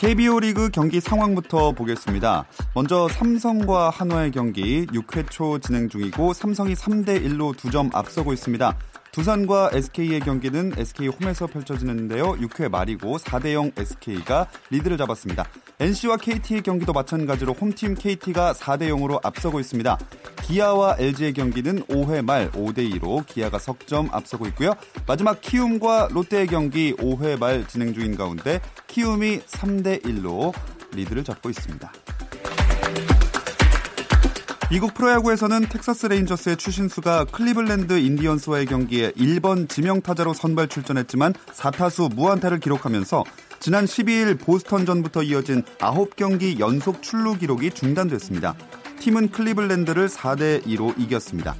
KBO 리그 경기 상황부터 보겠습니다. 먼저 삼성과 한화의 경기 6회 초 진행 중이고 삼성이 3대 1로 2점 앞서고 있습니다. 두산과 SK의 경기는 SK 홈에서 펼쳐지는데요. 6회 말이고 4대 0 SK가 리드를 잡았습니다. NC와 KT의 경기도 마찬가지로 홈팀 KT가 4대 0으로 앞서고 있습니다. 기아와 LG의 경기는 5회 말 5대 2로 기아가 석점 앞서고 있고요. 마지막 키움과 롯데의 경기 5회 말 진행 중인 가운데 키움이 3대 1로 리드를 잡고 있습니다. 미국 프로야구에서는 텍사스 레인저스의 추신수가 클리블랜드 인디언스와의 경기에 1번 지명타자로 선발 출전했지만 4타수 무안타를 기록하면서 지난 12일 보스턴전부터 이어진 9경기 연속 출루 기록이 중단됐습니다. 팀은 클리블랜드를 4대 2로 이겼습니다.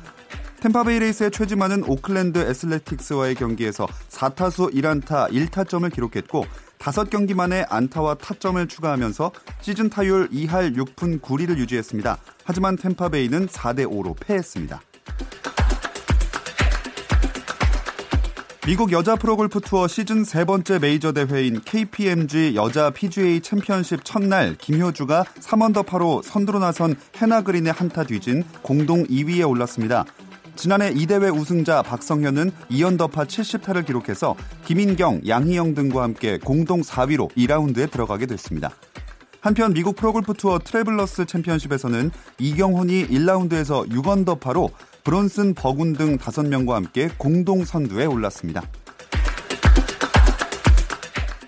템파베이 레이스의 최지만은 오클랜드 애슬레틱스와의 경기에서 4타수 1안타 1타점을 기록했고 5경기 만에 안타와 타점을 추가하면서 시즌 타율 2할 6푼 9리를 유지했습니다. 하지만 템파베이는 4대 5로 패했습니다. 미국 여자 프로골프 투어 시즌 세 번째 메이저 대회인 KPMG 여자 PGA 챔피언십 첫날 김효주가 3언더파로 선두로 나선 해나 그린의 한 타 뒤진 공동 2위에 올랐습니다. 지난해 이 대회 우승자 박성현은 2언더파 70타를 기록해서 김인경, 양희영 등과 함께 공동 4위로 2라운드에 들어가게 됐습니다. 한편 미국 프로골프 투어 트래블러스 챔피언십에서는 이경훈이 1라운드에서 6언더파로 브론슨, 버군 등 5명과 함께 공동 선두에 올랐습니다.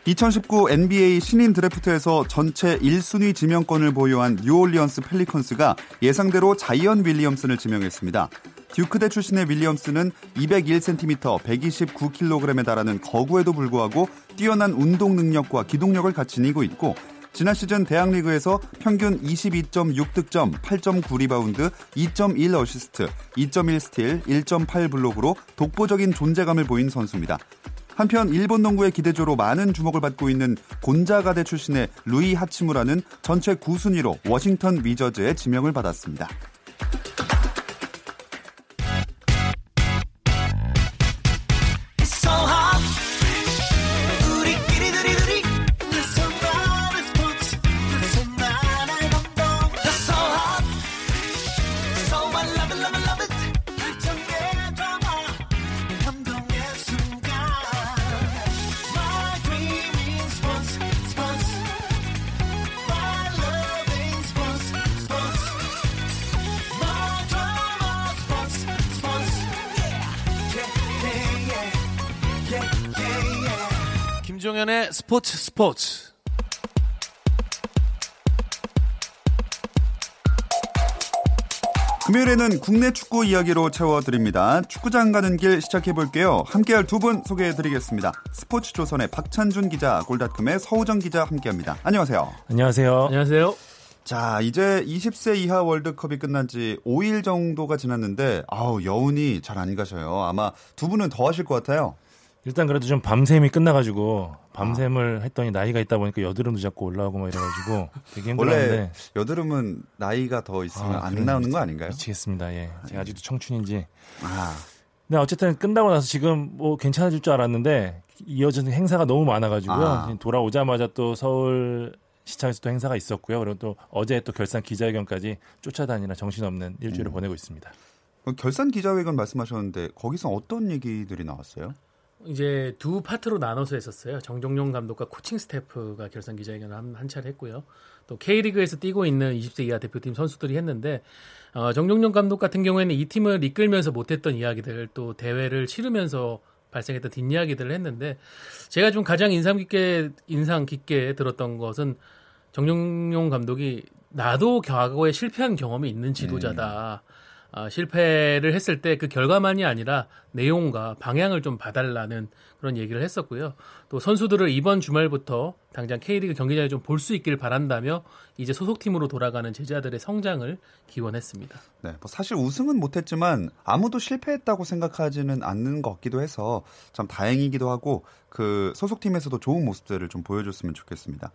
2019 NBA 신인 드래프트에서 전체 1순위 지명권을 보유한 뉴올리언스 펠리컨스가 예상대로 자이언 윌리엄슨을 지명했습니다. 듀크대 출신의 윌리엄스는 201cm, 129kg에 달하는 거구에도 불구하고 뛰어난 운동 능력과 기동력을 갖추고 있고 지난 시즌 대학리그에서 평균 22.6 득점, 8.9 리바운드, 2.1 어시스트, 2.1 스틸, 1.8 블록으로 독보적인 존재감을 보인 선수입니다. 한편 일본 농구의 기대주로 많은 주목을 받고 있는 곤자가대 출신의 루이 하치무라는 전체 9순위로 워싱턴 위저즈에 지명을 받았습니다. 김종현의 스포츠 스포츠. 금요일에는 국내 축구 이야기로 채워드립니다. 축구장 가는 길 시작해볼게요. 함께할 두 분 소개해드리겠습니다. 스포츠조선의 박찬준 기자, 골닷컴의 서우정 기자 함께합니다. 안녕하세요. 안녕하세요. 안녕하세요. 자, 이제 20세 이하 월드컵이 끝난 지 5일 정도가 지났는데, 아우, 여운이 잘 안 가셔요. 아마 두 분은 더 하실 것 같아요. 일단 그래도 좀 밤샘이 끝나가지고 밤샘을 아. 했더니 나이가 있다 보니까 여드름도 자꾸 올라오고 막 이래가지고 되게 힘들었는데 원래 여드름은 나이가 더 있으면 아, 안 나오는 거 아닌가요? 미치겠습니다. 예, 제가 아직도 청춘인지. 아. 근데 어쨌든 끝나고 나서 지금 뭐 괜찮아질 줄 알았는데 이어지는 행사가 너무 많아가지고요. 아. 돌아오자마자 또 서울 시청에서도 행사가 있었고요. 그리고 또 어제 또 결산 기자회견까지 쫓아다니나 정신없는 일주일을 음. 보내고 있습니다. 결산 기자회견 말씀하셨는데 거기서 어떤 얘기들이 나왔어요? 이제 두 파트로 나눠서 했었어요. 정종용 감독과 코칭 스태프가 결산 기자회견을 한, 한 차례 했고요. 또 K리그에서 뛰고 있는 20세 이하 대표팀 선수들이 했는데 어, 정종용 감독 같은 경우에는 이 팀을 이끌면서 못했던 이야기들 또 대회를 치르면서 발생했던 뒷이야기들을 했는데 제가 좀 가장 인상 깊게 인상 깊게 들었던 것은 정종용 감독이 나도 과거에 실패한 경험이 있는 지도자다. 음. 어, 실패를 했을 때 그 결과만이 아니라 내용과 방향을 좀 봐달라는 그런 얘기를 했었고요. 또 선수들을 이번 주말부터 당장 K리그 경기장에 좀 볼 수 있길 바란다며 이제 소속팀으로 돌아가는 제자들의 성장을 기원했습니다. 네, 뭐 사실 우승은 못했지만 아무도 실패했다고 생각하지는 않는 것 같기도 해서 참 다행이기도 하고 그 소속팀에서도 좋은 모습들을 좀 보여줬으면 좋겠습니다.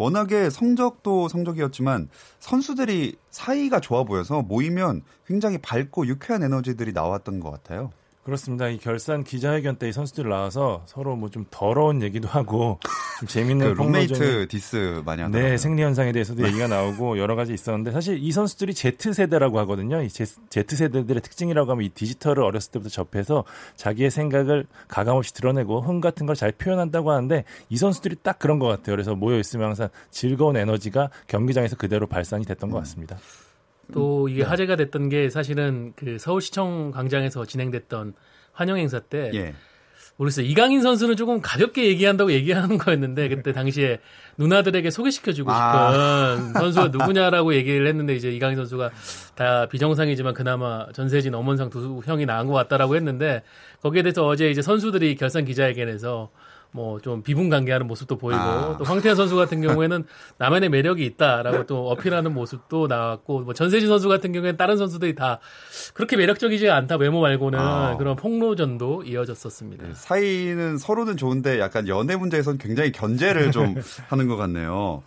워낙에 성적도 성적이었지만 선수들이 사이가 좋아 보여서 모이면 굉장히 밝고 유쾌한 에너지들이 나왔던 것 같아요. 그렇습니다. 이 결산 기자회견 때 이 선수들 나와서 서로 뭐 좀 더러운 얘기도 하고 좀 재밌는 그 룸메이트 디스 많이 하더라고요. 네, 생리 현상에 대해서도 얘기가 나오고 여러 가지 있었는데 사실 이 선수들이 Z 세대라고 하거든요. 이 Z 세대들의 특징이라고 하면 이 디지털을 어렸을 때부터 접해서 자기의 생각을 가감 없이 드러내고 흥 같은 걸 잘 표현한다고 하는데 이 선수들이 딱 그런 것 같아요. 그래서 모여 있으면 항상 즐거운 에너지가 경기장에서 그대로 발산이 됐던 것 같습니다. 또 이게 네. 화제가 됐던 게 사실은 그 서울시청 광장에서 진행됐던 환영 행사 때 예. 모르겠어요. 이강인 선수는 조금 가볍게 얘기한다고 얘기하는 거였는데 그때 당시에 누나들에게 소개시켜주고 싶은 아. 선수가 누구냐라고 얘기를 했는데 이제 이강인 선수가 다 비정상이지만 그나마 전세진 엄원상 두 형이 나은 것 같다라고 했는데 거기에 대해서 어제 이제 선수들이 결산 기자회견에서 뭐 좀 비분관계하는 모습도 보이고 아. 또 황태현 선수 같은 경우에는 나만의 매력이 있다라고 또 어필하는 모습도 나왔고 뭐 전세진 선수 같은 경우에는 다른 선수들이 다 그렇게 매력적이지 않다 외모 말고는 아. 그런 폭로전도 이어졌었습니다. 네, 사이는 서로는 좋은데 약간 연애 문제에선 굉장히 견제를 좀 하는 것 같네요.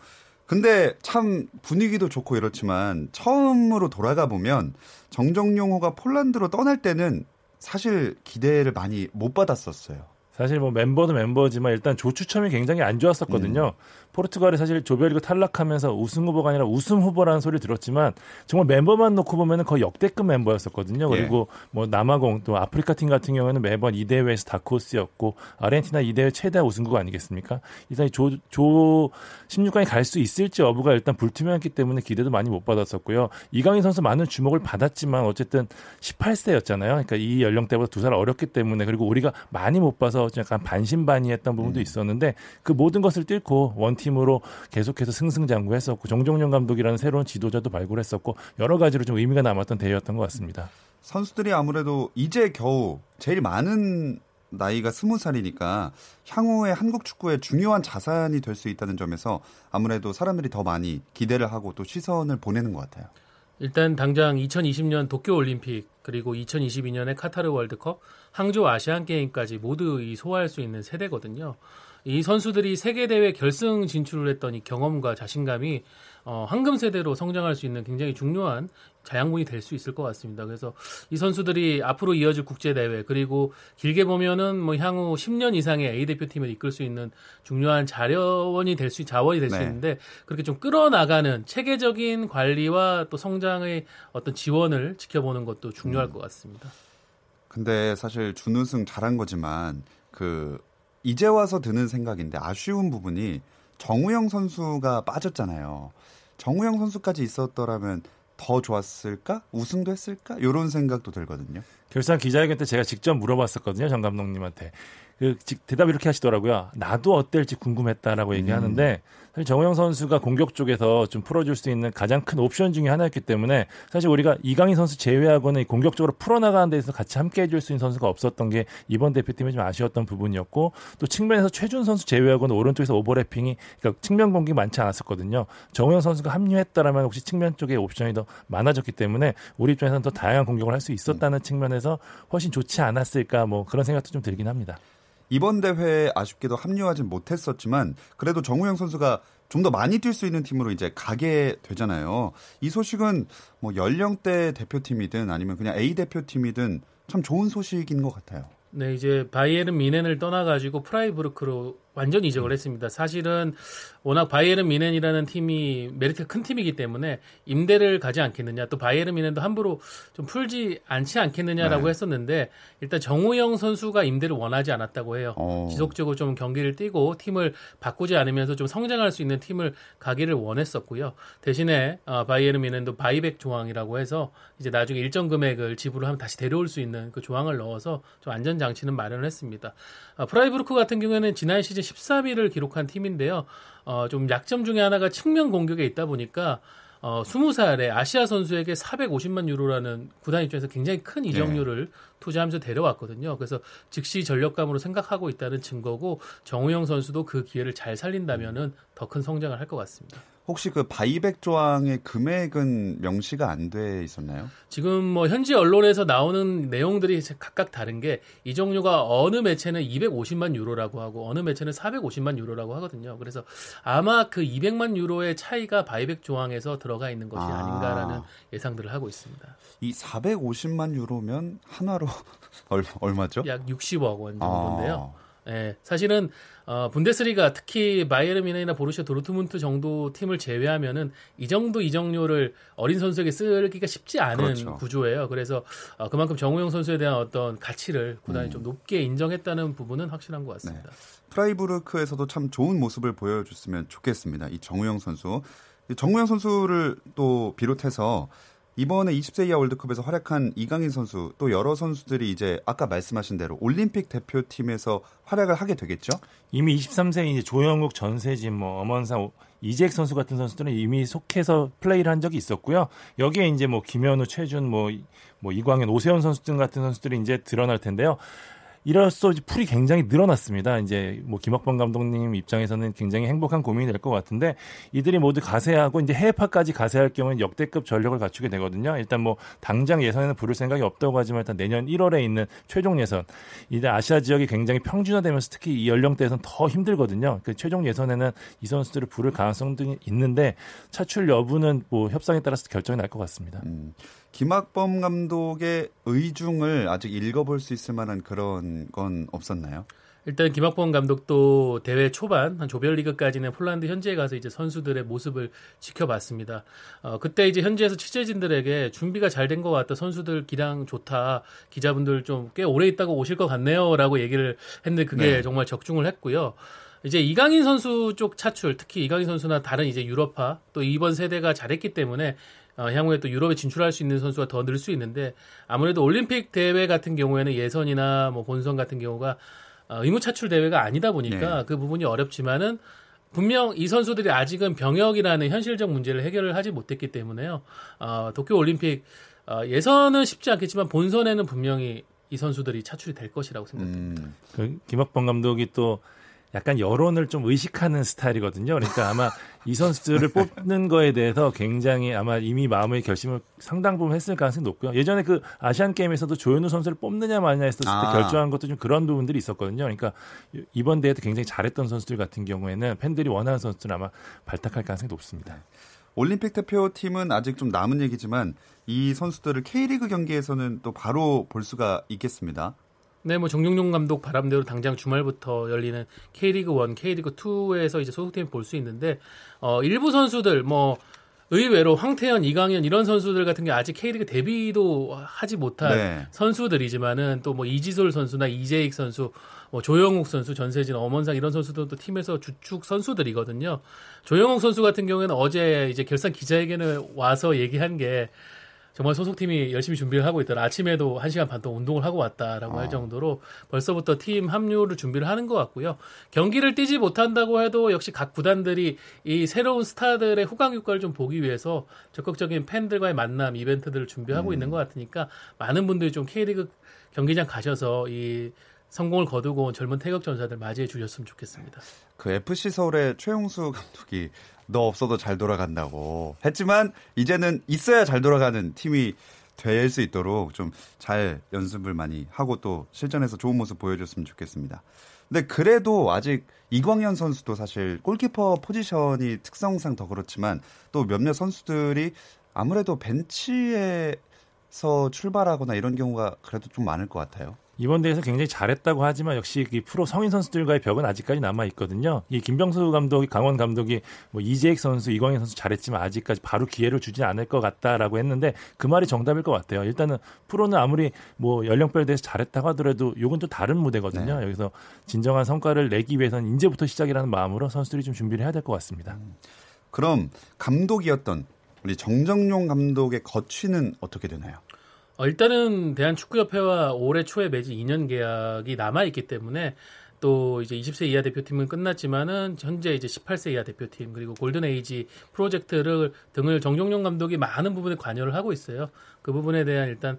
근데 참 분위기도 좋고 이렇지만 처음으로 돌아가 보면 정정용호가 폴란드로 떠날 때는 사실 기대를 많이 못 받았었어요. 사실 뭐 멤버도 멤버지만 일단 조추첨이 굉장히 안 좋았었거든요. 음. 포르투갈이 사실 조별리그 탈락하면서 우승 후보가 아니라 우승 후보라는 소리 들었지만 정말 멤버만 놓고 보면은 거의 역대급 멤버였었거든요. 그리고 예. 뭐 남아공 또 아프리카 팀 같은 경우에는 매번 이 대회에서 다크호스였고 아르헨티나 이 대회 최대 우승국 아니겠습니까? 이사이 조, 조 16강에 갈 수 있을지 여부가 일단 불투명했기 때문에 기대도 많이 못 받았었고요. 이강인 선수 많은 주목을 받았지만 어쨌든 18세였잖아요. 그러니까 이 연령대보다 두 살 어렸기 때문에 그리고 우리가 많이 못 봐서 약간 반신반의했던 부분도 음. 있었는데 그 모든 것을 뚫고 원팀 팀으로 계속해서 승승장구했었고 정종용 감독이라는 새로운 지도자도 발굴했었고 여러 가지로 좀 의미가 남았던 대회였던 것 같습니다. 선수들이 아무래도 이제 겨우 제일 많은 나이가 스무 살이니까 향후에 한국 축구의 중요한 자산이 될 수 있다는 점에서 아무래도 사람들이 더 많이 기대를 하고 또 시선을 보내는 것 같아요. 일단 당장 2020년 도쿄 올림픽 그리고 2022년의 카타르 월드컵, 항저 아시안 게임까지 모두 이 소화할 수 있는 세대거든요. 이 선수들이 세계 대회 결승 진출을 했던 이 경험과 자신감이 어, 황금 세대로 성장할 수 있는 굉장히 중요한 자양분이 될 수 있을 것 같습니다. 그래서 이 선수들이 앞으로 이어질 국제 대회 그리고 길게 보면은 뭐 향후 10년 이상의 A 대표팀을 이끌 수 있는 중요한 자원이 될 수 자원이 될수 네. 있는데 그렇게 좀 끌어나가는 체계적인 관리와 또 성장의 어떤 지원을 지켜보는 것도 중요할 음. 것 같습니다. 근데 사실 준우승 잘한 거지만 그 이제 와서 드는 생각인데 아쉬운 부분이 정우영 선수가 빠졌잖아요. 정우영 선수까지 있었더라면 더 좋았을까? 우승도 했을까? 이런 생각도 들거든요. 결산 기자회견 때 제가 직접 물어봤었거든요. 정 감독님한테. 그 대답 이렇게 하시더라고요. 나도 어떨지 궁금했다라고 음. 얘기하는데 사실 정우영 선수가 공격 쪽에서 좀 풀어줄 수 있는 가장 큰 옵션 중의 하나였기 때문에 사실 우리가 이강인 선수 제외하고는 공격적으로 풀어나가는 데서 같이 함께 해줄 수 있는 선수가 없었던 게 이번 대표팀이 좀 아쉬웠던 부분이었고 또 측면에서 최준 선수 제외하고는 오른쪽에서 오버래핑이 그러니까 측면 공격이 많지 않았었거든요. 정우영 선수가 합류했다라면 혹시 측면 쪽에 옵션이 더 많아졌기 때문에 우리 입장에서는 더 다양한 공격을 할 수 있었다는 음. 측면에서 훨씬 좋지 않았을까 뭐 그런 생각도 좀 들긴 합니다. 이번 대회에 아쉽게도 합류하진 못했었지만 그래도 정우영 선수가 좀 더 많이 뛸 수 있는 팀으로 이제 가게 되잖아요. 이 소식은 뭐 연령대 대표팀이든 아니면 그냥 A 대표팀이든 참 좋은 소식인 것 같아요. 네, 이제 바이에른 뮌헨을 떠나가지고 프라이부르크로 완전 이적을 했습니다. 사실은 워낙 바이에른 뮌헨이라는 팀이 메리트가 큰 팀이기 때문에 임대를 가지 않겠느냐 또 바이에른 뮌헨도 함부로 좀 풀지 않지 않겠느냐라고 네. 했었는데 일단 정우영 선수가 임대를 원하지 않았다고 해요. 어. 지속적으로 좀 경기를 뛰고 팀을 바꾸지 않으면서 좀 성장할 수 있는 팀을 가기를 원했었고요. 대신에 어, 바이에른 뮌헨도 buyback 조항이라고 해서 이제 나중에 일정 금액을 지불을 하면 다시 데려올 수 있는 그 조항을 넣어서 좀 안전 장치는 마련을 했습니다. 어, 프라이부르크 같은 경우에는 지난 시즌 13위를 기록한 팀인데요. 어, 좀 약점 중에 하나가 측면 공격에 있다 보니까 어, 20살의 아시아 선수에게 450만 유로라는 구단 입장에서 굉장히 큰 이적료를 네. 투자하면서 데려왔거든요. 그래서 즉시 전력감으로 생각하고 있다는 증거고 정우영 선수도 그 기회를 잘 살린다면은 더 큰 성장을 할 것 같습니다. 혹시 그 바이백 조항의 금액은 명시가 안 돼 있었나요? 지금 뭐 현지 언론에서 나오는 내용들이 각각 다른 게 이종류가 어느 매체는 250만 유로라고 하고 어느 매체는 450만 유로라고 하거든요. 그래서 아마 그 200만 유로의 차이가 buyback 조항에서 들어가 있는 것이 아. 닌가라는 예상들을 하고 있습니다. 이 450만 유로면 한화로 얼마죠? 약 60억 원 정도인데요. 아. 예, 사실은 어, 분데스리가 특히 바이에른 뮌헨이나 보루시아 도르트문트 정도 팀을 제외하면은 이 정도 이적료를 어린 선수에게 쓰기가 쉽지 않은 그렇죠. 구조예요. 그래서 어, 그만큼 정우영 선수에 대한 어떤 가치를 구단이 음. 좀 높게 인정했다는 부분은 확실한 것 같습니다. 네. 프라이부르크에서도 참 좋은 모습을 보여줬으면 좋겠습니다. 이 정우영 선수. 정우영 선수를 또 비롯해서 이번에 20세 이하 월드컵에서 활약한 이강인 선수 또 여러 선수들이 이제 아까 말씀하신 대로 올림픽 대표팀에서 활약을 하게 되겠죠? 이미 23세 이제 조영욱, 전세진, 뭐 엄원상, 이재익 선수 같은 선수들은 이미 속해서 플레이를 한 적이 있었고요. 여기에 이제 뭐 김현우, 최준, 뭐, 뭐 이광현, 오세훈 선수 등 같은 선수들이 이제 드러날 텐데요. 이로써 풀이 굉장히 늘어났습니다. 이제 뭐 김학범 감독님 입장에서는 굉장히 행복한 고민이 될 것 같은데 이들이 모두 가세하고 이제 해외파까지 가세할 경우는 역대급 전력을 갖추게 되거든요. 일단 뭐 당장 예선에는 부를 생각이 없다고 하지만 일단 내년 1월에 있는 최종 예선 이제 아시아 지역이 굉장히 평준화되면서 특히 이 연령대에서는 더 힘들거든요. 그 최종 예선에는 이 선수들을 부를 가능성도 있는데 차출 여부는 뭐 협상에 따라서 결정이 날 것 같습니다. 음. 김학범 감독의 의중을 아직 읽어볼 수 있을 만한 그런 건 없었나요? 일단 김학범 감독도 대회 초반 한 조별리그까지는 폴란드 현지에 가서 이제 선수들의 모습을 지켜봤습니다. 어, 그때 이제 현지에서 취재진들에게 준비가 잘 된 것 같다, 선수들 기량 좋다, 기자분들 좀 꽤 오래 있다고 오실 것 같네요라고 얘기를 했는데 그게 네. 정말 적중을 했고요. 이제 이강인 선수 쪽 차출, 특히 이강인 선수나 다른 이제 유럽파 또 이번 세대가 잘했기 때문에 어, 향후에 또 유럽에 진출할 수 있는 선수가 더 늘 수 있는데 아무래도 올림픽 대회 같은 경우에는 예선이나 뭐 본선 같은 경우가 어, 의무 차출 대회가 아니다 보니까 네. 그 부분이 어렵지만은 분명 이 선수들이 아직은 병역이라는 현실적 문제를 해결을 하지 못했기 때문에요. 어, 도쿄 올림픽 어, 예선은 쉽지 않겠지만 본선에는 분명히 이 선수들이 차출이 될 것이라고 생각됩니다. 음, 그 김학범 감독이 또 약간 여론을 좀 의식하는 스타일이거든요. 그러니까 아마 이 선수들을 뽑는 거에 대해서 굉장히 아마 이미 마음의 결심을 상당 부분 했을 가능성이 높고요. 예전에 그 아시안 게임에서도 조현우 선수를 뽑느냐 마느냐 했었을 때 아. 결정한 것도 좀 그런 부분들이 있었거든요. 그러니까 이번 대회도 굉장히 잘했던 선수들 같은 경우에는 팬들이 원하는 선수들은 아마 발탁할 가능성이 높습니다. 올림픽 대표팀은 아직 좀 남은 얘기지만 이 선수들을 K리그 경기에서는 또 바로 볼 수가 있겠습니다. 네, 뭐 정용용 감독 바람대로 당장 주말부터 열리는 K리그 1, K리그 2에서 이제 소속팀 볼 수 있는데 어 일부 선수들 뭐 의외로 황태현, 이강현 이런 선수들 같은 게 아직 K리그 데뷔도 하지 못한 네. 선수들이지만은 또 뭐 이지솔 선수나 이재익 선수, 뭐 조영욱 선수, 전세진, 엄원상 이런 선수들도 팀에서 주축 선수들이거든요. 조영욱 선수 같은 경우에는 어제 이제 결산 기자회견에 와서 얘기한 게 정말 소속팀이 열심히 준비를 하고 있더라. 아침에도 1시간 반 동안 운동을 하고 왔다라고 어. 할 정도로 벌써부터 팀 합류를 준비를 하는 것 같고요. 경기를 뛰지 못한다고 해도 역시 각 구단들이 이 새로운 스타들의 후광 효과를 좀 보기 위해서 적극적인 팬들과의 만남, 이벤트들을 준비하고 음. 있는 것 같으니까 많은 분들이 좀 K리그 경기장 가셔서 이 성공을 거두고 온 젊은 태극 전사들 맞이해 주셨으면 좋겠습니다. 그 FC 서울의 최용수 감독이 너 없어도 잘 돌아간다고 했지만 이제는 있어야 잘 돌아가는 팀이 될 수 있도록 좀 잘 연습을 많이 하고 또 실전에서 좋은 모습 보여줬으면 좋겠습니다. 근데 그래도 아직 이광현 선수도 사실 골키퍼 포지션이 특성상 더 그렇지만 또 몇몇 선수들이 아무래도 벤치에서 출발하거나 이런 경우가 그래도 좀 많을 것 같아요. 이번 대회에서 굉장히 잘했다고 하지만 역시 이 프로 성인 선수들과의 벽은 아직까지 남아 있거든요. 이 김병수 감독이 강원 감독이 뭐 이재익 선수, 이광현 선수 잘했지만 아직까지 바로 기회를 주지 않을 것 같다라고 했는데 그 말이 정답일 것 같아요. 일단은 프로는 아무리 뭐 연령별 대해서 잘했다고 하더라도 요건 또 다른 무대거든요. 네. 여기서 진정한 성과를 내기 위해서는 이제부터 시작이라는 마음으로 선수들이 좀 준비를 해야 될 것 같습니다. 음. 그럼 감독이었던 우리 정정용 감독의 거취는 어떻게 되나요? 어, 일단은 대한축구협회와 올해 초에 매진 2년 계약이 남아 있기 때문에 또 이제 20세 이하 대표팀은 끝났지만은 현재 이제 18세 이하 대표팀 그리고 골든 에이지 프로젝트를 등을 정종용 감독이 많은 부분에 관여를 하고 있어요. 그 부분에 대한 일단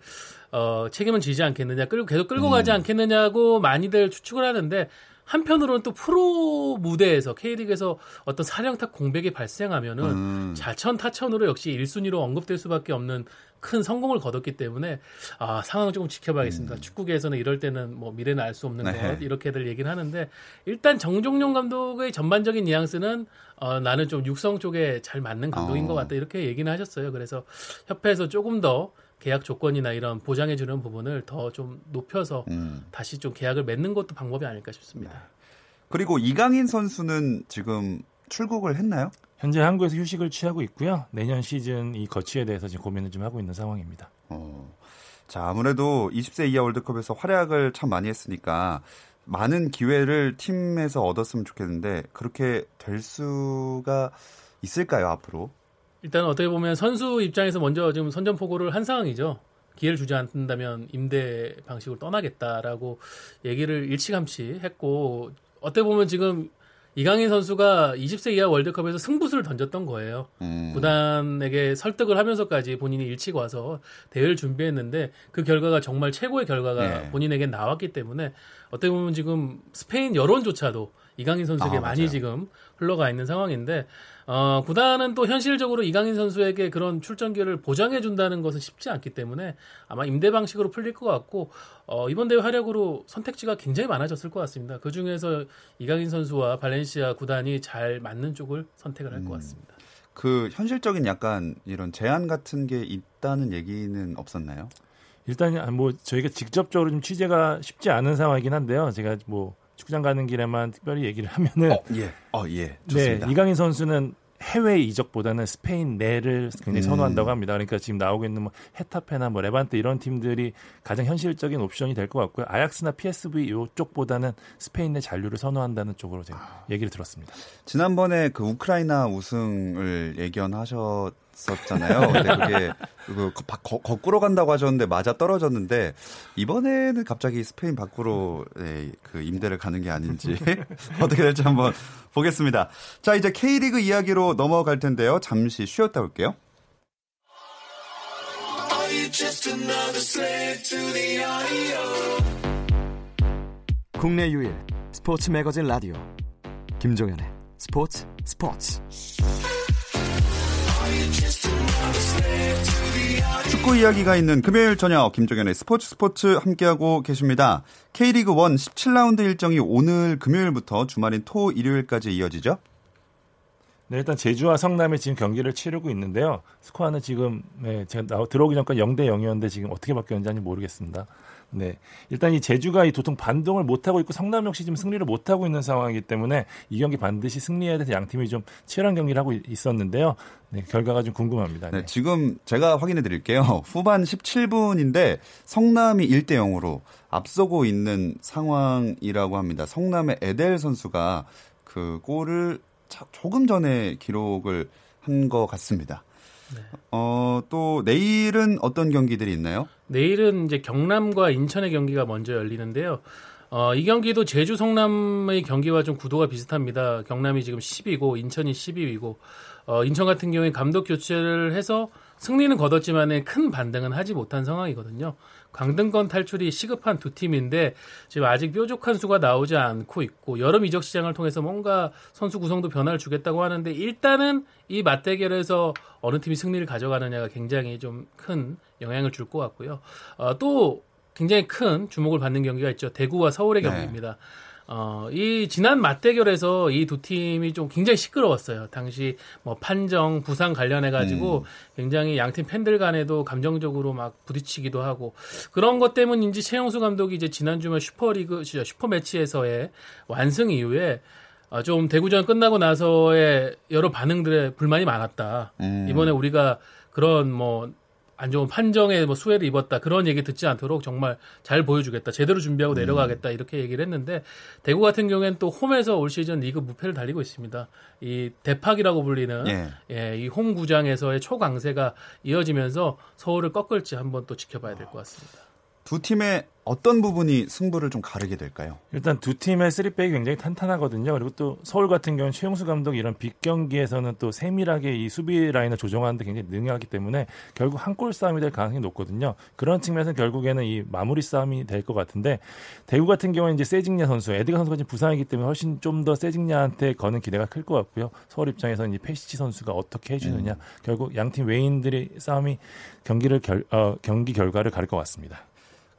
어 책임은 지지 않겠느냐, 끌고 계속 끌고 가지 음. 않겠느냐고 많이들 추측을 하는데 한편으로는 또 프로 무대에서 K리그에서 어떤 사령탑 공백이 발생하면은 음. 자천 타천으로 역시 1순위로 언급될 수밖에 없는 큰 성공을 거뒀기 때문에 아, 상황을 조금 지켜봐야겠습니다. 음. 축구계에서는 이럴 때는 뭐 미래는 알 수 없는 네. 것 이렇게들 얘기를 하는데 일단 정종용 감독의 전반적인 뉘앙스는 어, 나는 좀 육성 쪽에 잘 맞는 감독인 어. 것 같다 이렇게 얘기는 하셨어요. 그래서 협회에서 조금 더 계약 조건이나 이런 보장해주는 부분을 더 좀 높여서 음. 다시 좀 계약을 맺는 것도 방법이 아닐까 싶습니다. 네. 그리고 이강인 선수는 지금 출국을 했나요? 현재 한국에서 휴식을 취하고 있고요. 내년 시즌 이 거치에 대해서 지금 고민을 좀 하고 있는 상황입니다. 어. 자, 아무래도 20세 이하 월드컵에서 활약을 참 많이 했으니까 많은 기회를 팀에서 얻었으면 좋겠는데 그렇게 될 수가 있을까요, 앞으로? 일단 어떻게 보면 선수 입장에서 먼저 지금 선전포고를 한 상황이죠. 기회를 주지 않는다면 임대 방식으로 떠나겠다라고 얘기를 일치감치 했고 어떻게 보면 지금 이강인 선수가 20세 이하 월드컵에서 승부수를 던졌던 거예요. 음. 구단에게 설득을 하면서까지 본인이 일치고 와서 대회를 준비했는데 그 결과가 정말 최고의 결과가 네. 본인에게 나왔기 때문에 어떻게 보면 지금 스페인 여론조차도 이강인 선수에게 아, 많이 지금 흘러가 있는 상황인데 어, 구단은 또 현실적으로 이강인 선수에게 그런 출전 기회를 보장해 준다는 것은 쉽지 않기 때문에 아마 임대 방식으로 풀릴 것 같고 어, 이번 대회 활약으로 선택지가 굉장히 많아졌을 것 같습니다. 그 중에서 이강인 선수와 발렌시아 구단이 잘 맞는 쪽을 선택을 할것 음. 같습니다. 그 현실적인 약간 이런 제한 같은 게 있다는 얘기는 없었나요? 일단 뭐 저희가 직접적으로 좀 취재가 쉽지 않은 상황이긴 한데요. 제가 뭐 축구장 가는 길에만 특별히 얘기를 하면은 어, 예. 어, 예. 좋습니다. 네, 이강인 선수는 해외 이적보다는 스페인 내를 굉장히 음. 선호한다고 합니다. 그러니까 지금 나오고 있는 뭐 헤타페나 뭐 레반테 이런 팀들이 가장 현실적인 옵션이 될 것 같고요. 아약스나 PSV 이쪽보다는 스페인 내 잔류를 선호한다는 쪽으로 제가 얘기를 들었습니다. 지난번에 그 우크라이나 우승을 예견하셨 었잖아요 근데 그게 그 거, 꾸로 간다고 하셨는데 맞아 떨어졌는데 이번에는 갑자기 스페인 밖으로 네, 그 임대를 가는 게 아닌지 어떻게 될지 한번 보겠습니다. 자 이제 K리그 이야기로 넘어갈 텐데요. 잠시 쉬었다 올게요. 국내 유일 스포츠 매거진 라디오 김종현의 스포츠 스포츠 축구 이야기가 있는 금요일 저녁 김종현의 스포츠 스포츠 함께하고 계십니다. K리그 1 17라운드 일정이 오늘 금요일부터 주말인 토 일요일까지 이어지죠? 네, 일단 제주와 성남이 지금 경기를 치르고 있는데요. 스코어는 지금 네, 제가 나, 들어오기 전까지 0대 0이었는데 지금 어떻게 바뀌었는지 모르겠습니다. 네. 일단 이 제주가 이 도통 반동을 못하고 있고 성남 역시 지금 승리를 못하고 있는 상황이기 때문에 이 경기 반드시 승리해야 돼서 양 팀이 좀 치열한 경기를 하고 있었는데요. 네, 결과가 좀 궁금합니다. 네. 네, 지금 제가 확인해 드릴게요. 후반 17분인데 성남이 1대 0으로 앞서고 있는 상황이라고 합니다. 성남의 에델 선수가 그 골을 조금 전에 기록을 한 것 같습니다. 네. 어, 또 내일은 어떤 경기들이 있나요? 내일은 이제 경남과 인천의 경기가 먼저 열리는데요. 어, 이 경기도 제주 성남의 경기와 좀 구도가 비슷합니다. 경남이 지금 10위고 인천이 12위고 어, 인천 같은 경우에 감독 교체를 해서 승리는 거뒀지만 큰 반등은 하지 못한 상황이거든요. 강등권 탈출이 시급한 두 팀인데 지금 아직 뾰족한 수가 나오지 않고 있고 여름 이적 시장을 통해서 뭔가 선수 구성도 변화를 주겠다고 하는데 일단은 이 맞대결에서 어느 팀이 승리를 가져가느냐가 굉장히 좀 큰 영향을 줄 것 같고요. 어, 또 굉장히 큰 주목을 받는 경기가 있죠. 대구와 서울의 네. 경기입니다. 어, 이 지난 맞대결에서 이 두 팀이 좀 굉장히 시끄러웠어요. 당시 뭐 판정, 부상 관련해 가지고 음. 굉장히 양팀 팬들 간에도 감정적으로 막 부딪히기도 하고 그런 것 때문인지 최영수 감독이 이제 지난 주말 슈퍼리그 슈퍼 매치에서의 완승 이후에 어, 좀 대구전 끝나고 나서의 여러 반응들에 불만이 많았다. 음. 이번에 우리가 그런 뭐 안 좋은 판정에 뭐 수혜를 입었다 그런 얘기 듣지 않도록 정말 잘 보여주겠다 제대로 준비하고 음. 내려가겠다 이렇게 얘기를 했는데 대구 같은 경우에는 또 홈에서 올 시즌 리그 무패를 달리고 있습니다. 이 대팍이라고 불리는 예. 예, 이 홈 구장에서의 초강세가 이어지면서 서울을 꺾을지 한번 또 지켜봐야 될 것 같습니다. 두 팀의 어떤 부분이 승부를 좀 가르게 될까요? 일단 두 팀의 쓰리백이 굉장히 탄탄하거든요. 그리고 또 서울 같은 경우는 최용수 감독이 이런 빅 경기에서는 또 세밀하게 이 수비 라인을 조정하는데 굉장히 능하기 때문에 결국 한 골 싸움이 될 가능성이 높거든요. 그런 측면에서 결국에는 이 마무리 싸움이 될 것 같은데 대구 같은 경우는 이제 세징야 선수, 에드가 선수가 지금 부상이기 때문에 훨씬 좀 더 세징야한테 거는 기대가 클 것 같고요. 서울 입장에서는 이 페시치 선수가 어떻게 해주느냐, 음. 결국 양팀 외인들의 싸움이 경기를 결, 어, 경기 결과를 가릴 것 같습니다.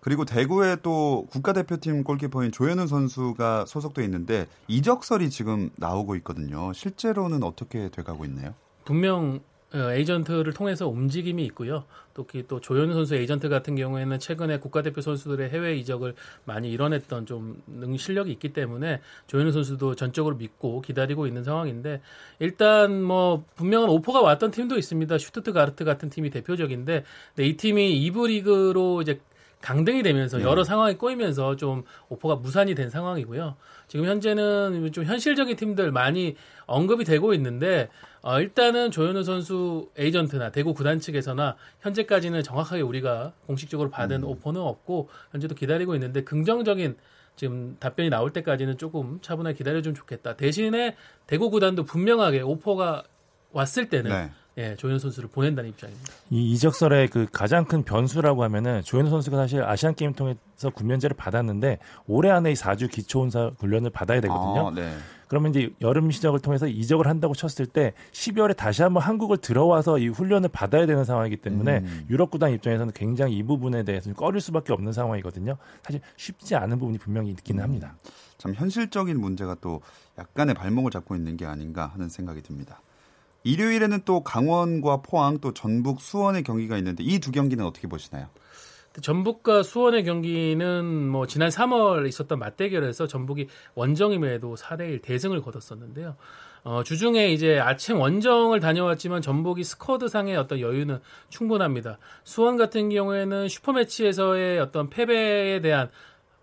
그리고 대구에 또 국가대표팀 골키퍼인 조현우 선수가 소속돼 있는데 이적설이 지금 나오고 있거든요. 실제로는 어떻게 돼가고 있나요? 분명 어, 에이전트를 통해서 움직임이 있고요. 특히 또 조현우 선수 에이전트 같은 경우에는 최근에 국가대표 선수들의 해외 이적을 많이 이뤄냈던 좀 실력이 있기 때문에 조현우 선수도 전적으로 믿고 기다리고 있는 상황인데 일단 뭐 분명한 오퍼가 왔던 팀도 있습니다. 슈투트가르트 같은 팀이 대표적인데 이 팀이 2부 리그로 이제 강등이 되면서 여러 네. 상황이 꼬이면서 좀 오퍼가 무산이 된 상황이고요. 지금 현재는 좀 현실적인 팀들 많이 언급이 되고 있는데 어, 일단은 조현우 선수 에이전트나 대구 구단 측에서나 현재까지는 정확하게 우리가 공식적으로 받은 음. 오퍼는 없고 현재도 기다리고 있는데 긍정적인 지금 답변이 나올 때까지는 조금 차분하게 기다려주면 좋겠다. 대신에 대구 구단도 분명하게 오퍼가 왔을 때는 네. 예, 조현 선수를 보낸다는 입장입니다. 이 이적설의 그 가장 큰 변수라고 하면은 조현 선수가 사실 아시안 게임 통해서 군면제를 받았는데 올해 안에 이 4주 기초온사 훈련을 받아야 되거든요. 아, 네. 그러면 이제 여름 시작을 통해서 이적을 한다고 쳤을 때 12월에 다시 한번 한국을 들어와서 이 훈련을 받아야 되는 상황이기 때문에 음. 유럽 구단 입장에서는 굉장히 이 부분에 대해서 꺼릴 수밖에 없는 상황이거든요. 사실 쉽지 않은 부분이 분명히 있기는 음. 합니다. 참 현실적인 문제가 또 약간의 발목을 잡고 있는 게 아닌가 하는 생각이 듭니다. 일요일에는 또 강원과 포항 또 전북 수원의 경기가 있는데 이 두 경기는 어떻게 보시나요? 전북과 수원의 경기는 뭐 지난 3월 있었던 맞대결에서 전북이 원정임에도 4대1 대승을 거뒀었는데요. 어, 주중에 이제 아침 원정을 다녀왔지만 전북이 스쿼드상의 어떤 여유는 충분합니다. 수원 같은 경우에는 슈퍼매치에서의 어떤 패배에 대한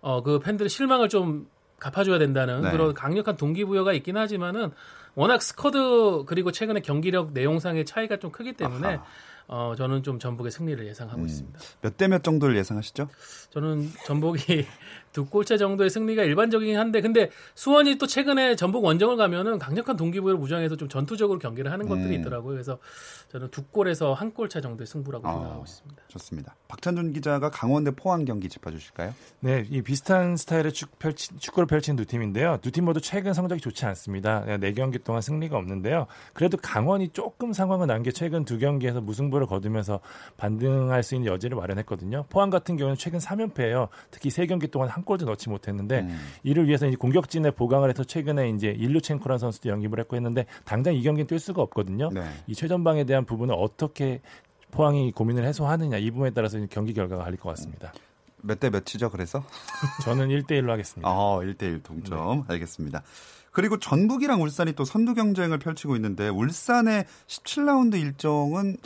어, 그 팬들의 실망을 좀 갚아줘야 된다는 네. 그런 강력한 동기부여가 있긴 하지만은 워낙 스쿼드 그리고 최근에 경기력 내용상의 차이가 좀 크기 때문에 아하. 어, 저는 좀 전북의 승리를 예상하고 음. 있습니다. 몇 대 몇 정도를 예상하시죠? 저는 전북이 두 골차 정도의 승리가 일반적이긴 한데 근데 수원이 또 최근에 전북 원정을 가면은 강력한 동기부여를 무장해서 좀 전투적으로 경기를 하는 것들이 음. 있더라고요. 그래서 저는 두 골에서 한 골차 정도의 승부라고 어, 생각하고 있습니다. 좋습니다. 박찬준 기자가 강원 대 포항 경기 짚어주실까요? 네, 이 비슷한 스타일의 축, 펼치, 축구를 펼친 두 팀인데요. 두 팀 모두 최근 성적이 좋지 않습니다. 네 경기 동안 승리가 없는데요. 그래도 강원이 조금 상황을 난게 최근 두 경기에서 무승부를 거두면서 반등할 수 있는 여지를 마련했거든요. 포항 같은 경우는 최근 3연패예요. 특히 세 경기 동안 한 골도 넣지 못했는데 음. 이를 위해서 이제 공격진에 보강을 해서 최근에 이제 일루첸코라는 선수도 영입을 했고 했는데 당장 이 경기는 뛸 수가 없거든요. 네. 이 최전방에 대한 부분을 어떻게 포항이 고민을 해소하느냐 이 부분에 따라서 경기 결과가 갈릴 것 같습니다. 몇 대 몇이죠, 그래서? 저는 1대 1로 하겠습니다. 어, 1대 1 동점. 네. 알겠습니다. 그리고 전북이랑 울산이 또 선두 경쟁을 펼치고 있는데 울산의 17라운드 일정은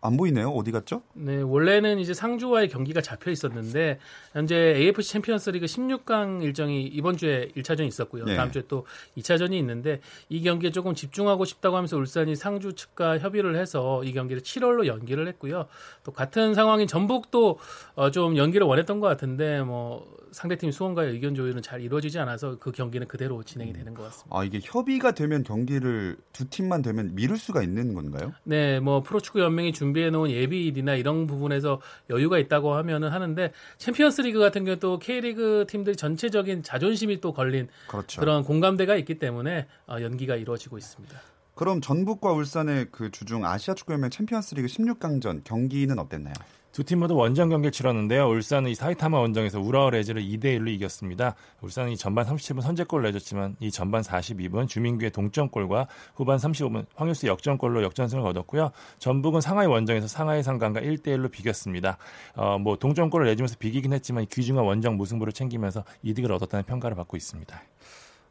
안 보이네요. 어디 갔죠? 네, 원래는 이제 상주와의 경기가 잡혀 있었는데 현재 AFC 챔피언스리그 16강 일정이 이번 주에 1차전이 있었고요. 네. 다음 주에 또 2차전이 있는데 이 경기에 조금 집중하고 싶다고 하면서 울산이 상주 측과 협의를 해서 이 경기를 7월로 연기를 했고요. 또 같은 상황인 전북도 어, 좀 연기를 원했던 것 같은데 뭐 상대팀 수원과의 의견 조율은 잘 이루어지지 않아서 그 경기는 그대로 진행이 되는 것 같습니다. 아 이게 협의가 되면 경기를 두 팀만 되면 미룰 수가 있는 건가요? 네, 뭐 프로축구 연맹이 준비해 놓은 예비일이나 이런 부분에서 여유가 있다고 하면은 하는데 챔피언스 리그 같은 경우 또 K리그 팀들 전체적인 자존심이 또 걸린 그렇죠. 그런 공감대가 있기 때문에 어, 연기가 이루어지고 있습니다. 그럼 전북과 울산의 그 주중 아시아 축구연맹 챔피언스 리그 16강전 경기는 어땠나요? 두 팀 모두 원정 경기를 치렀는데요. 울산은 이 사이타마 원정에서 우라와 레즈를 2대 1로 이겼습니다. 울산이 전반 37분 선제골을 내줬지만 이 전반 42분 주민규의 동점골과 후반 35분 황유스 역전골로 역전승을 거뒀고요. 전북은 상하이 원정에서 상하이 상강과 1대 1로 비겼습니다. 어, 뭐 동점골을 내주면서 비기긴 했지만 귀중한 원정 무승부를 챙기면서 이득을 얻었다는 평가를 받고 있습니다.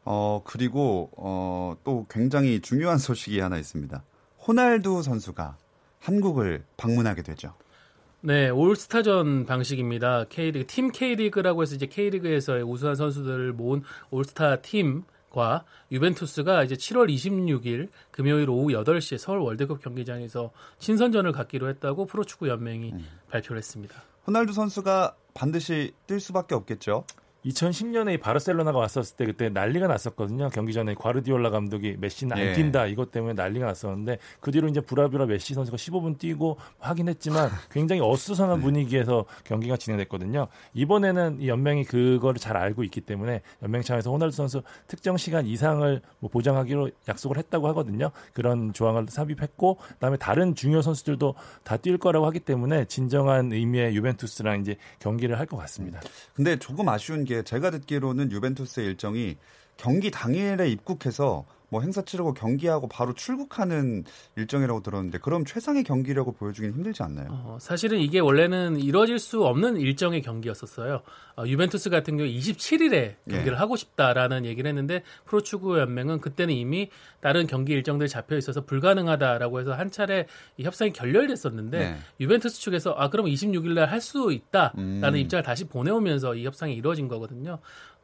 어, 그리고 어, 또 굉장히 중요한 소식이 하나 있습니다. 호날두 선수가 한국을 방문하게 되죠. 네, 올스타전 방식입니다. K리그 팀 K리그라고 해서 이제 K리그에서의 우수한 선수들을 모은 올스타 팀 과 유벤투스가 이제 7월 26일 금요일 오후 8시에 서울 월드컵 경기장에서 친선전을 갖기로 했다고 프로축구 연맹이 음. 발표를 했습니다. 호날두 선수가 반드시 뛸 수밖에 없겠죠. 2010년에 바르셀로나가 왔었을 때 그때 난리가 났었거든요. 경기 전에 과르디올라 감독이 메시는 안 예. 뛴다 이것 때문에 난리가 났었는데 그 뒤로 이제 브라비라 메시 선수가 15분 뛰고 하긴 했지만 굉장히 어수선한 분위기에서 경기가 진행됐거든요. 이번에는 이 연맹이 그거를 잘 알고 있기 때문에 연맹 차원에서 호날두 선수 특정 시간 이상을 뭐 보장하기로 약속을 했다고 하거든요. 그런 조항을 삽입했고 그다음에 다른 중요 선수들도 다 뛸 거라고 하기 때문에 진정한 의미의 유벤투스랑 이제 경기를 할 것 같습니다. 근데 조금 아쉬운 게 제가 듣기로는 유벤투스의 일정이 경기 당일에 입국해서 뭐 행사 치르고 경기하고 바로 출국하는 일정이라고 들었는데 그럼 최상의 경기력을 보여주긴 힘들지 않나요? 어, 사실은 이게 원래는 이뤄질 수 없는 일정의 경기였었어요. 어, 유벤투스 같은 경우 27일에 경기를 예. 하고 싶다라는 얘기를 했는데 프로축구 연맹은 그때는 이미 다른 경기 일정들이 잡혀 있어서 불가능하다라고 해서 한 차례 이 협상이 결렬됐었는데 네. 유벤투스 측에서 아 그럼 26일 날 할 수 있다라는 음. 입장을 다시 보내오면서 이 협상이 이루어진 거거든요.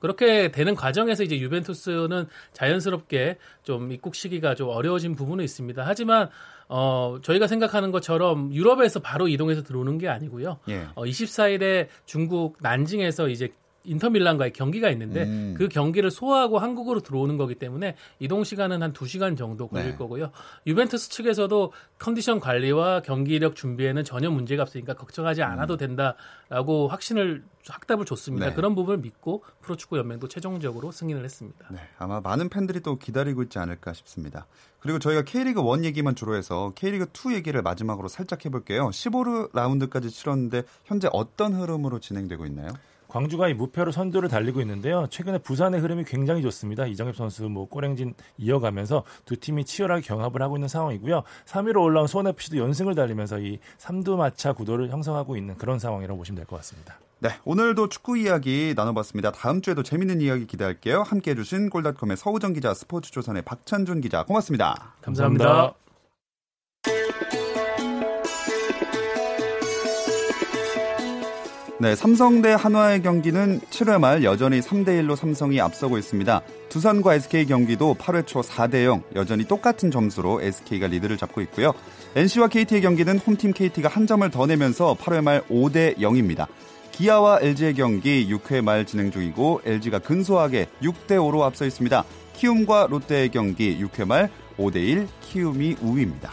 그렇게 되는 과정에서 이제 유벤투스는 자연스럽게 좀 입국 시기가 좀 어려워진 부분은 있습니다. 하지만 어 저희가 생각하는 것처럼 유럽에서 바로 이동해서 들어오는 게 아니고요. 예. 어 24일에 중국 난징에서 이제 인터밀란과의 경기가 있는데 음. 그 경기를 소화하고 한국으로 들어오는 거기 때문에 이동 시간은 한 2시간 정도 걸릴 네. 거고요. 유벤투스 측에서도 컨디션 관리와 경기력 준비에는 전혀 문제가 없으니까 걱정하지 않아도 된다라고 확신을 확답을 줬습니다. 음. 네. 그런 부분을 믿고 프로축구 연맹도 최종적으로 승인을 했습니다. 네, 아마 많은 팬들이 또 기다리고 있지 않을까 싶습니다. 그리고 저희가 K리그 1 얘기만 주로 해서 K리그 2 얘기를 마지막으로 살짝 해볼게요. 15라운드까지 치렀는데 현재 어떤 흐름으로 진행되고 있나요? 광주가 이 무패로 선두를 달리고 있는데요. 최근에 부산의 흐름이 굉장히 좋습니다. 이정엽 선수 뭐 꼬랭진 이어가면서 두 팀이 치열하게 경합을 하고 있는 상황이고요. 3위로 올라온 수원FC도 연승을 달리면서 이 삼두마차 구도를 형성하고 있는 그런 상황이라고 보시면 될 것 같습니다. 네, 오늘도 축구 이야기 나눠봤습니다. 다음 주에도 재밌는 이야기 기대할게요. 함께 해 주신 골닷컴의 서우정 기자, 스포츠조선의 박찬준 기자, 고맙습니다. 감사합니다. 네, 삼성 대 한화의 경기는 7회 말 여전히 3대 1로 삼성이 앞서고 있습니다. 두산과 SK 경기도 8회 초 4대 0 여전히 똑같은 점수로 SK가 리드를 잡고 있고요. NC와 KT의 경기는 홈팀 KT가 한 점을 더 내면서 8회 말 5대 0입니다. 기아와 LG의 경기 6회 말 진행 중이고 LG가 근소하게 6대 5로 앞서 있습니다. 키움과 롯데의 경기 6회 말 5대 1 키움이 우위입니다.